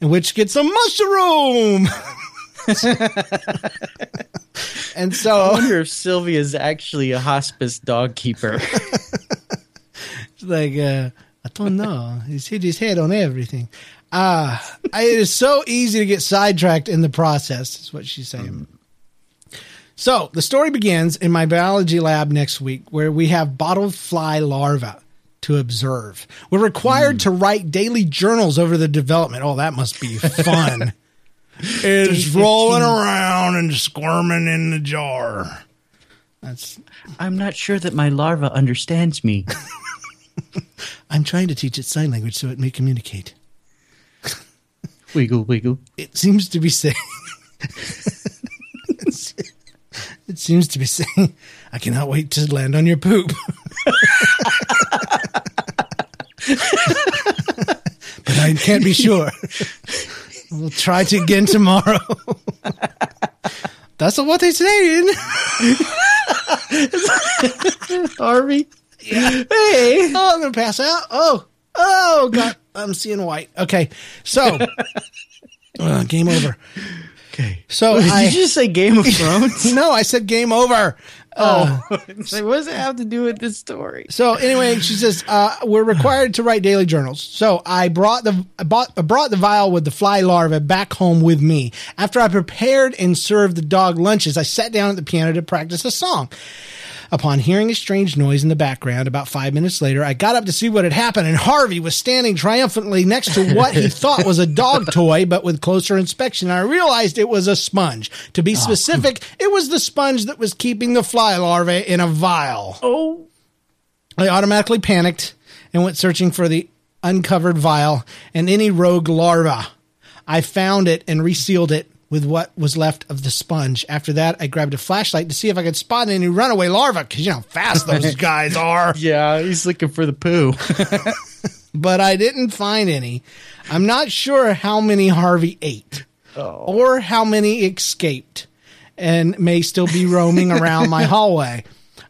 And which gets a mushroom? [laughs] [laughs] and so I wonder if Sylvia's actually a hospice dog keeper. [laughs] It's like, uh, I don't know. He's hit his head on everything. Uh, I, it is so easy to get sidetracked in the process, is what she's saying. So the story begins in my biology lab next week, where we have bottled fly larvae to observe. We're required to write daily journals over the development. Oh, that must be fun. [laughs] it's rolling around and squirming in the jar. That's I'm not sure that my larva understands me. [laughs] I'm trying to teach it sign language so it may communicate. [laughs] Wiggle, wiggle. it seems to be saying [laughs] it seems to be saying i cannot wait to land on your poop but i can't be sure we'll try to again tomorrow that's what they're saying Harvey. Hey. oh i'm gonna pass out oh oh god i'm seeing white okay so uh, game over Okay. so Did I, you just say Game of Thrones? [laughs] No, I said game over. Oh, [laughs] so what does it have to do with this story? So anyway, she says uh, we're required to write daily journals. So I brought the I bought I brought the vial with the fly larva back home with me. After I prepared and served the dog lunches, I sat down at the piano to practice a song. Upon hearing a strange noise in the background, about five minutes later, I got up to see what had happened, and Harvey was standing triumphantly next to what he [laughs] thought was a dog toy, but with closer inspection, I realized it was a sponge. To be ah. specific, it was the sponge that was keeping the fly larvae in a vial. Oh, I automatically panicked and went searching for the uncovered vial and any rogue larva. I found it and resealed it with what was left of the sponge. After that, I grabbed a flashlight to see if I could spot any runaway larvae because you know how fast those [laughs] guys are. yeah, he's looking for the poo. [laughs] But I didn't find any. I'm not sure how many Harvey ate oh. or how many escaped and may still be roaming [laughs] around my hallway.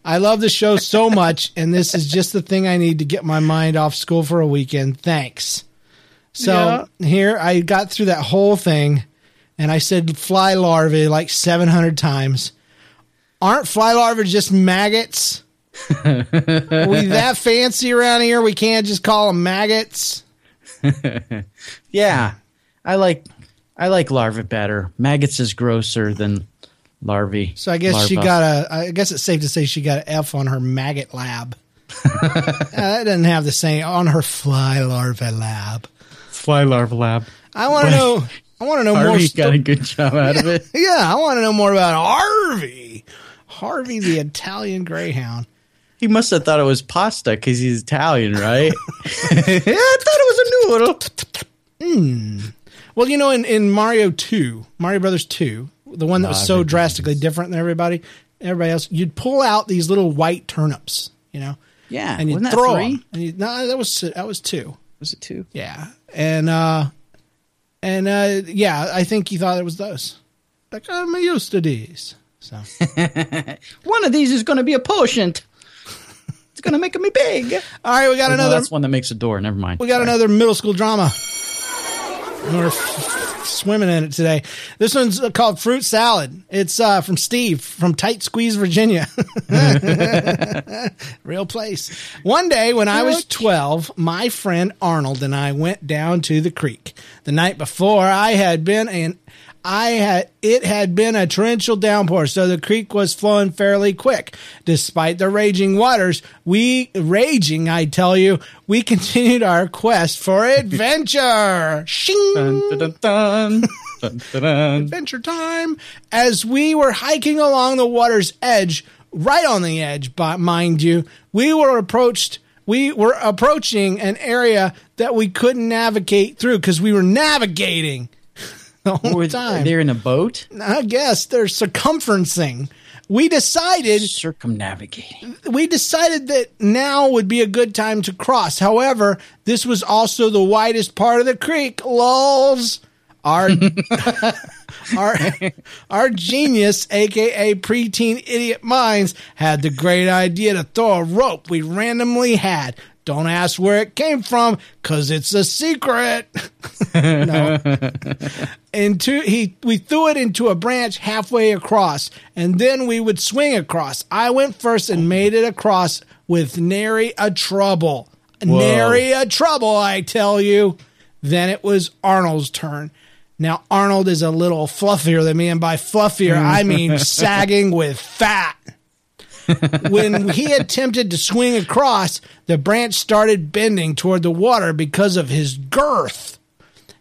I love the show so much, and this is just the thing I need to get my mind off school for a weekend. Thanks. So here I got through that whole thing, and I said fly larvae like 700 times. Aren't fly larvae just maggots? Are we [laughs] that fancy around here? We can't just call them maggots. [laughs] yeah, I like I like larvae better. Maggots is grosser than larvae. So I guess she larva. got a. I guess it's safe to say she got an F on her maggot lab. [laughs] uh, that doesn't have the same on her fly larva lab. fly larva lab. I want to know. I want to know more. Harvey got a good job out of it. [laughs] yeah, I want to know more about Harvey. Harvey, the Italian Greyhound. He must have thought it was pasta because he's Italian, right? [laughs] yeah, I thought it was a noodle. Well, you know, in, in Mario Two, Mario Brothers Two, the one that was so drastically different than everybody, everybody else, you'd pull out these little white turnips, you know, Yeah, and you throw them. And you, no, that was that was two. Was it two? Yeah, and uh, and uh, yeah, I think he thought it was those. Like I'm used to these. So [laughs] One of these is going to be a potion. It's going to make me big. all right, we got Oh, no, another. that's one that makes a door. Never mind. We got Sorry. another middle school drama. We're f- swimming in it today. This one's called Fruit Salad. It's uh, from Steve from Tight Squeeze, Virginia. [laughs] Real place. One day when I was 12, my friend Arnold and I went down to the creek. The night before, I had been in. I had it had been a torrential downpour, so the creek was flowing fairly quick. Despite the raging waters, we raging, I tell you, we [laughs] continued our quest for adventure. Shing! Dun, dun, dun, adventure time as we were hiking along the water's edge right on the edge but mind you we were approached we were approaching an area that we couldn't navigate through because we were navigating [laughs] the whole uh, Were- time They're in a boat i guess they're circumferencing we decided circumnavigating. we decided that now would be a good time to cross. However, this was also the widest part of the creek. Lulls. Our [laughs] our our genius, aka preteen idiot minds, had the great idea to throw a rope we randomly had. Don't ask where it came from, cause it's a secret. [laughs] no. Into he we threw it into a branch halfway across, and then we would swing across. I went first and made it across with nary a trouble. Nary a trouble, I tell you. Then it was Arnold's turn. Now Arnold is a little fluffier than me, and by fluffier I mean [laughs] sagging with fat when he attempted to swing across, the branch started bending toward the water because of his girth.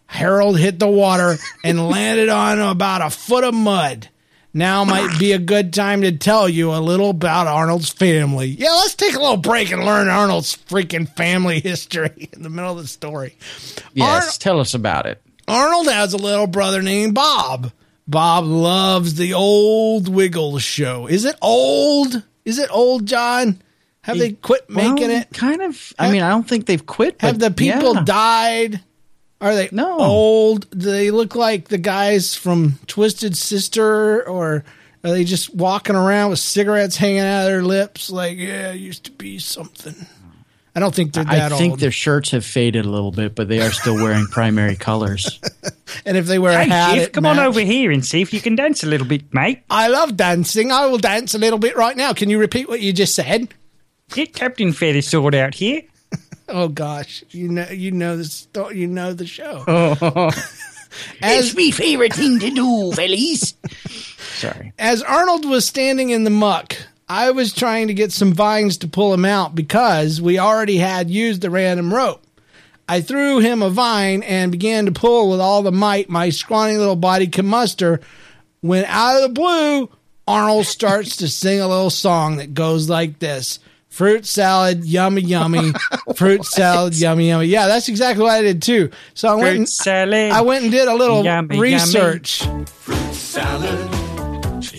Harold hit the water and landed on about a foot of mud. Now might be a good time to tell you a little about Arnold's family. Yeah, let's take a little break and learn Arnold's freaking family history [laughs] in the middle of the story. Yes, tell us about it. Arnold has a little brother named Bob. Bob loves the old Wiggles show. Is it old? Is it old, John? Have they quit making Well, it? Kind of. I mean, I don't think they've quit. Have the people yeah. died? Are they No. old? Do they look like the guys from Twisted Sister, or are they just walking around with cigarettes hanging out of their lips? Like, yeah, it used to be something. I don't think they're that I think old. their shirts have faded a little bit, but they are still wearing primary colors. [laughs] and if they wear a hat, Chief, it come on over here and see if you can dance a little bit, mate. I love dancing. I will dance a little bit right now. Can you repeat what you just said? Get Captain Feathersword out here. [laughs] Oh gosh, you know, you know the sto- you know the show. [laughs] Oh. It's my favorite thing to do, fellies. Sorry. as Arnold was standing in the muck, I was trying to get some vines to pull him out because we already had used the random rope. I threw him a vine and began to pull with all the might my scrawny little body could muster. When out of the blue, Arnold starts to sing a little song that goes like this. Fruit salad, yummy, yummy. [laughs] Fruit salad, yummy, yummy. Yeah, that's exactly what I did too. So I went, and, salad. I went and did a little Yummy, yummy. research. Salad.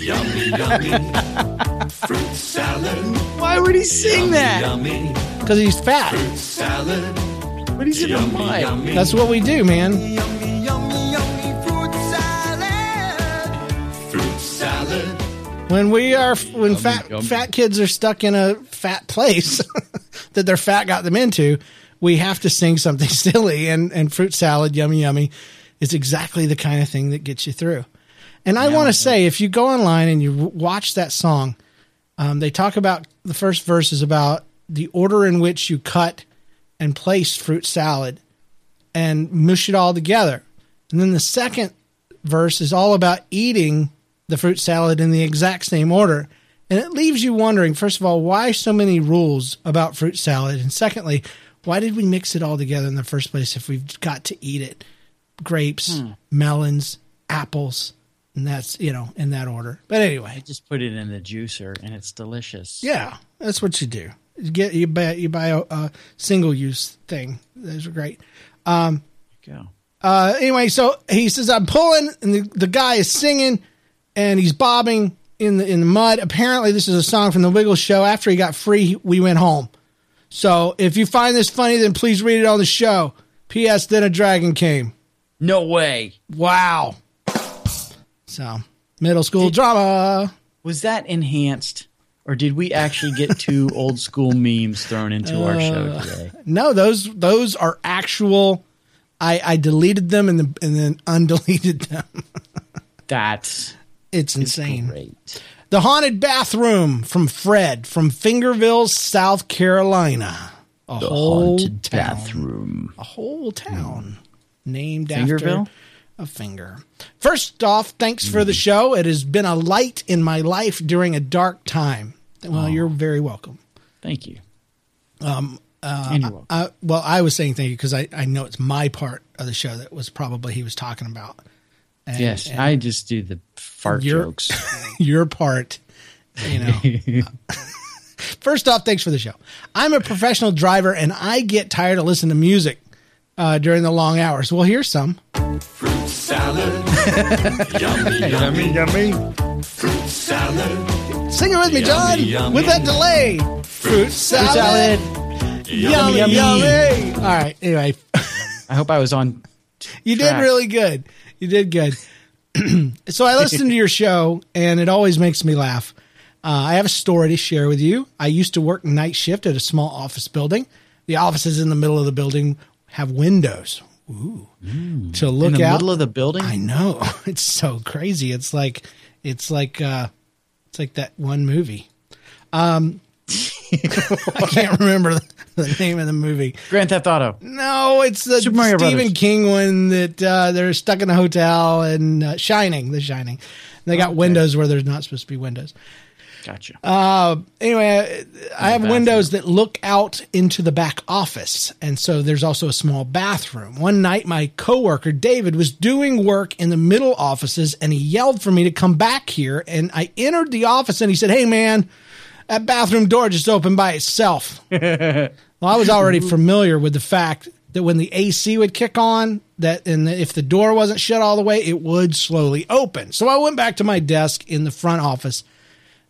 Yummy, yummy. Fruit salad. Why would he sing that? Yummy. because he's fat. Salad. But he's in a Yummy, yummy. That's what we do, man. Yummy, yummy, yummy. Fruit salad. Fruit salad. When we are when fat yummy. fat kids are stuck in a fat place [laughs] that their fat got them into, we have to sing something [laughs] silly and and fruit salad, yummy yummy, is exactly the kind of thing that gets you through. And I want to say, if you go online and you watch that song, um, they talk about the first verse is about the order in which you cut and place fruit salad and mush it all together. And then the second verse is all about eating the fruit salad in the exact same order. And it leaves you wondering, first of all, why so many rules about fruit salad? And secondly, why did we mix it all together in the first place if we've got to eat it? Grapes, melons, apples, and that's, you know, in that order. But anyway, Just put it in the juicer and it's delicious. yeah, that's what you do. You get you buy you buy a, a single use thing. Those are great. Go. Uh, anyway, so he says I'm pulling, and the, the guy is singing, and he's bobbing in the in the mud. Apparently, this is a song from the Wiggles show. After he got free, we went home. So if you find this funny, then please read it on the show. P.S. Then a dragon came. No way. Wow. So middle school drama. Was that enhanced? Or did we actually get two [laughs] old school memes thrown into our show uh, today? No, those those are actual. I I deleted them and then and then [laughs] undeleted them. That's It's insane. great. The Haunted Bathroom from Fred from Fingerville, South Carolina. A whole Haunted town. bathroom. A whole town hmm. named Fingerville? after a finger. First off, thanks for the show. It has been a light in my life during a dark time. Well, you're very welcome. Thank you. Um, uh, welcome. Uh, well, I was saying thank you because I, I know it's my part of the show that was probably he was talking about. And- yes, and I just do the fart You're- jokes. [laughs] your part, you know. [laughs] First off, thanks for the show. I'm a professional driver and I get tired of listening to music uh, during the long hours. Well, here's some. Fruit salad. [laughs] yummy, yummy, yummy. Fruit salad. Sing it with me, John, Yummy, yummy. with that delay. Fruit salad. Yummy, yummy, yummy. All right. Anyway, [laughs] I hope I was on. [laughs] you did really good. You did good. [clears throat] so I listen to your show and it always makes me laugh. Uh, I have a story to share with you. I used to work night shift at a small office building. The office is in the middle of the building have windows. Ooh. To look In the out. middle of the building? I know. [laughs] It's so crazy. It's like it's like uh it's like that one movie. Um [laughs] I can't remember the name of the movie. Grand Theft Auto. No, it's the Super Mario Stephen Brothers. King one that uh, they're stuck in a hotel and uh, Shining, The Shining. They got windows where there's not supposed to be windows. Gotcha. Uh, anyway, I, I have windows that look out into the back office, and so there's also a small bathroom. One night, my coworker David was doing work in the middle offices, and he yelled for me to come back here. And I entered the office, and he said, "Hey, man, that bathroom door just opened by itself." [laughs] well, I was already familiar with the fact that when the AC would kick on, that and that if the door wasn't shut all the way, it would slowly open. So I went back to my desk in the front office.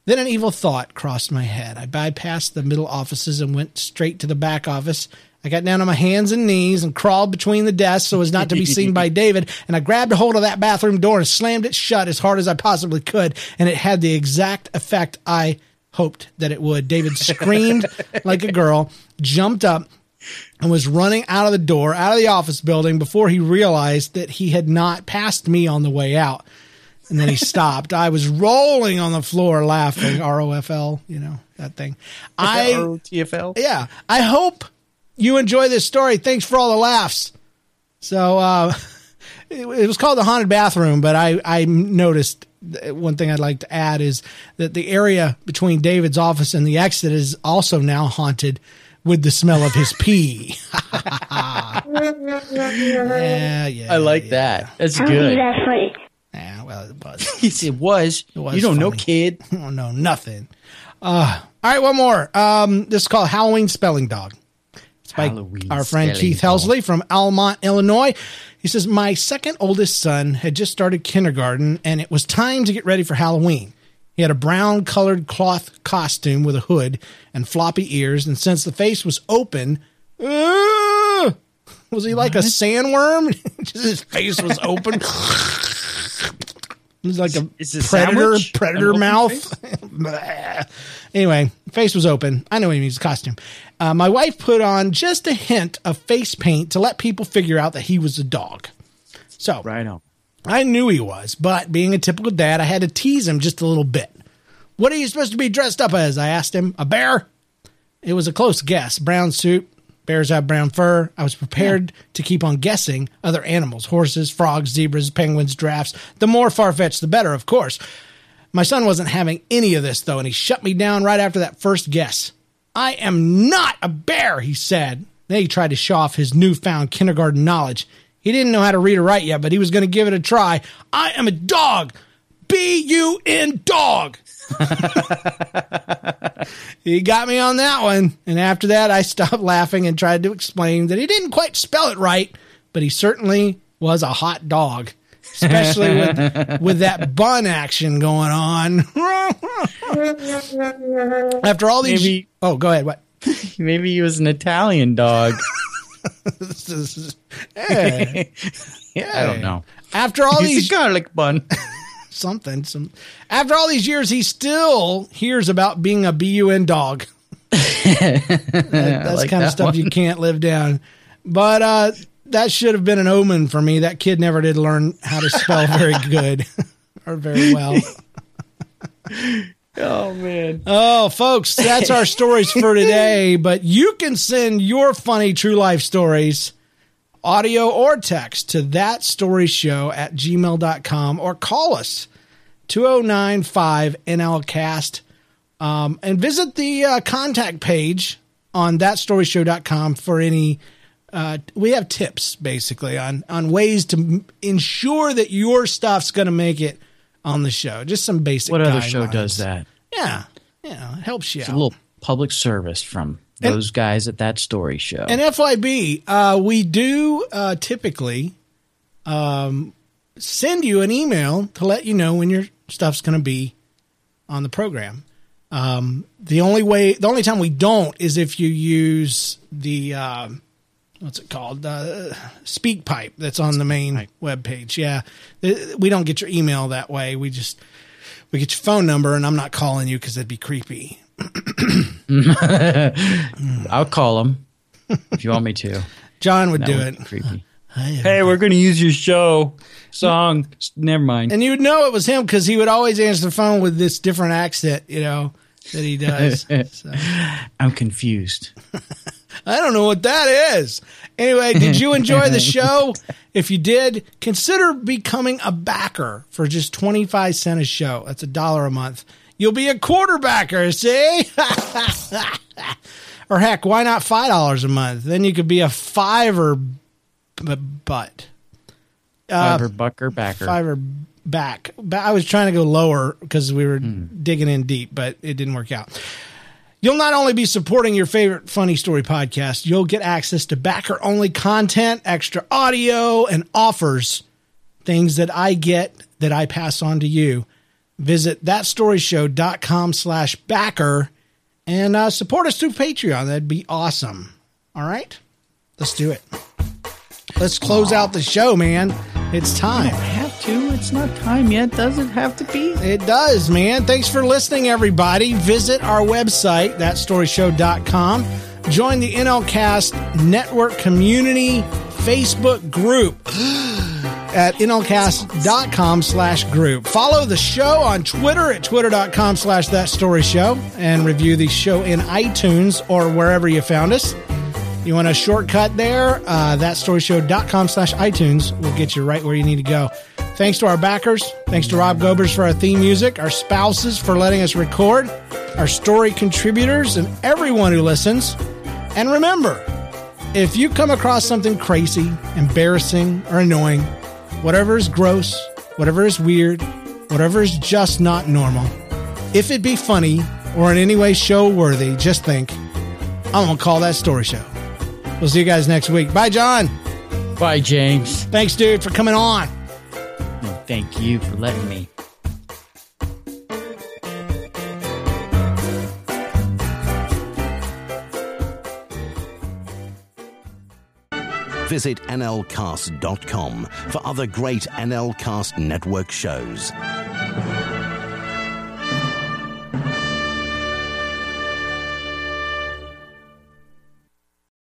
Then an evil thought crossed my head. I bypassed the middle offices and went straight to the back office. I got down on my hands and knees and crawled between the desks so as not to be seen by [laughs] David. And I grabbed a hold of that bathroom door and slammed it shut as hard as I possibly could. And it had the exact effect I hoped that it would. David screamed [laughs] like a girl, jumped up, and was running out of the door, out of the office building before he realized that he had not passed me on the way out. And then he [laughs] stopped. I was rolling on the floor laughing. R O F L, you know, that thing. I TFL. yeah. I hope you enjoy this story. Thanks for all the laughs. So uh, [laughs] it, it was called the haunted bathroom, but I I noticed one thing I'd like to add is that the area between David's office and the exit is also now haunted with the smell of his [laughs] pee. yeah, yeah. I like yeah. that. That's Tell me good. that's funny. Yeah, well, it was. [laughs] It was. It was you don't know, funny. kid. [laughs] I don't know nothing. Uh, all right, one more. Um, this is called Halloween Spelling Dog. It's by Halloween our friend Keith Dog. Helsley from Almont, Illinois. He says, My second oldest son had just started kindergarten and it was time to get ready for Halloween. He had a brown colored cloth costume with a hood and floppy ears, and since the face was open, uh, was he like a sandworm? [laughs] Just his face was open. It was like a Is it predator sandwich? predator mouth. [laughs] anyway, face was open. I know he means costume. Uh, my wife put on just a hint of face paint to let people figure out that he was a dog. So Right on. I knew he was, but being a typical dad, I had to tease him just a little bit. What are you supposed to be dressed up as? I asked him. A bear? It was a close guess. Brown suit. Bears have brown fur. I was prepared to keep on guessing other animals horses, frogs, zebras, penguins, giraffes. The more far fetched, the better, of course. My son wasn't having any of this, though, and he shut me down right after that first guess. I am not a bear, he said. Then he tried to show off his newfound kindergarten knowledge. He didn't know how to read or write yet, but he was going to give it a try. I am a dog. B U N dog. [laughs] he got me on that one. And after that, I stopped laughing and tried to explain that he didn't quite spell it right, but he certainly was a hot dog, especially with, [laughs] with that bun action going on. [laughs] after all these. Maybe- oh, go ahead. What? Maybe he was an Italian dog. Hey, I don't know. after all He's these garlic bun. Something. Some after all these years, he still hears about being a BUN dog. [laughs] That- [laughs] that's like kind of stuff one. you can't live down. But uh, that should have been an omen for me. That kid never did learn how to spell very [laughs] good or very well. oh man. Oh, folks, that's our stories for today. But you can send your funny true life stories, audio or text, to that story show at gmail.com or call us 2095 NLCast um, and visit the uh, contact page on thatstoryshow.com for any. Uh, we have tips basically on on ways to m- ensure that your stuff's going to make it on the show. Just some basic. What other show does that? Yeah, yeah, it helps you It's out. a little public service from those guys at that story show. And FYB, uh, we do uh, typically um, send you an email to let you know when your stuff's going to be on the program. Um, the only way, the only time we don't is if you use the um, what's it called, uh, SpeakPipe that's on the main web page. Yeah, Uh, we don't get your email that way. We just we get your phone number, and I'm not calling you because that'd be creepy. Mm. I'll call him if you want me to. John would That do would it. be creepy. Hey, Hey, we're gonna use your show song. Never mind. And you'd know it was him because he would always answer the phone with this different accent, you know, that he does. [laughs] So, I'm confused. [laughs] I don't know what that is. Anyway, did you enjoy the [laughs] show? If you did, consider becoming a backer for just 25 cents a show. That's a dollar a month. You'll be a quarterbacker, see? [laughs] or heck, why not $5 a month? Then you could be a fiver b- butt. Uh, fiver bucker backer. fiver back. Ba- I was trying to go lower because we were hmm. digging in deep, but it didn't work out. You'll not only be supporting your favorite funny story podcast, you'll get access to backer only content, extra audio, and offers. Things that I get that I pass on to you. Visit thatstoryshow.com slash backer and uh, support us through Patreon. That'd be awesome. All right, let's do it. Let's close out the show, man. It's time. I have to. It's not time yet. Does it have to be? It does, man. Thanks for listening, everybody. Visit our website, thatstoryshow.com. Join the NLCast Network Community Facebook group [gasps] at nlcast.com slash group. Follow the show on Twitter at twitter.com slash that story show and review the show in iTunes or wherever you found us. You want a shortcut there? Uh, thatstoryshow.com slash iTunes will get you right where you need to go. Thanks to our backers. Thanks to Rob Gobers for our theme music, our spouses for letting us record, our story contributors, and everyone who listens. And remember, if you come across something crazy, embarrassing, or annoying, whatever is gross, whatever is weird, whatever is just not normal, if it be funny or in any way show worthy, just think, I'm going to call that story show. We'll see you guys next week. Bye, John. Bye, James. Thanks, dude, for coming on. No, thank you for letting me. Visit nlcast.com for other great NLCast network shows.